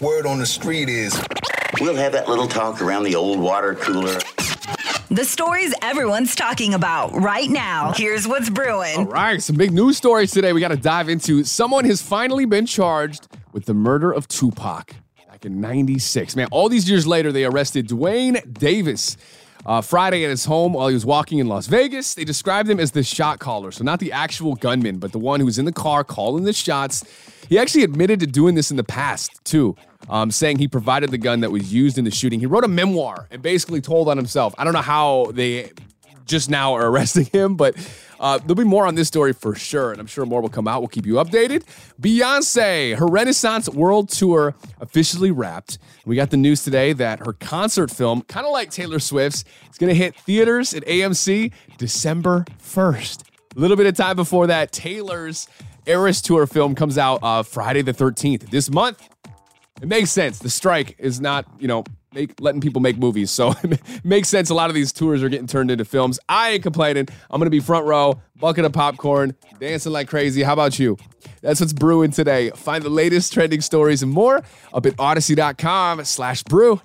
Word on the street is We'll have that little talk around the old water cooler. The stories everyone's talking about right now. Here's what's brewing. All right, some big news stories today we got to dive into. Someone has finally been charged with the murder of Tupac back in 96. Man, all these years later, they arrested Duane Davis. Uh, Friday at his home while he was walking in Las Vegas. They described him as the shot caller. So, not the actual gunman, but the one who was in the car calling the shots. He actually admitted to doing this in the past, too, um, saying he provided the gun that was used in the shooting. He wrote a memoir and basically told on himself. I don't know how they just now are arresting him, but uh, there'll be more on this story for sure, and I'm sure more will come out. We'll keep you updated. Beyonce, her Renaissance World Tour officially wrapped. We got the news today that her concert film, kind of like Taylor Swift's, is going to hit theaters at AMC December 1st. A little bit of time before that, Taylor's Eras Tour film comes out uh, Friday the 13th this month. It makes sense. The strike is not, you know, make, letting people make movies. So it makes sense. A lot of these tours are getting turned into films. I ain't complaining. I'm to be front row, bucket of popcorn, dancing like crazy. How about you? That's what's brewing today. Find the latest trending stories and more up at Audacy.com slash brew.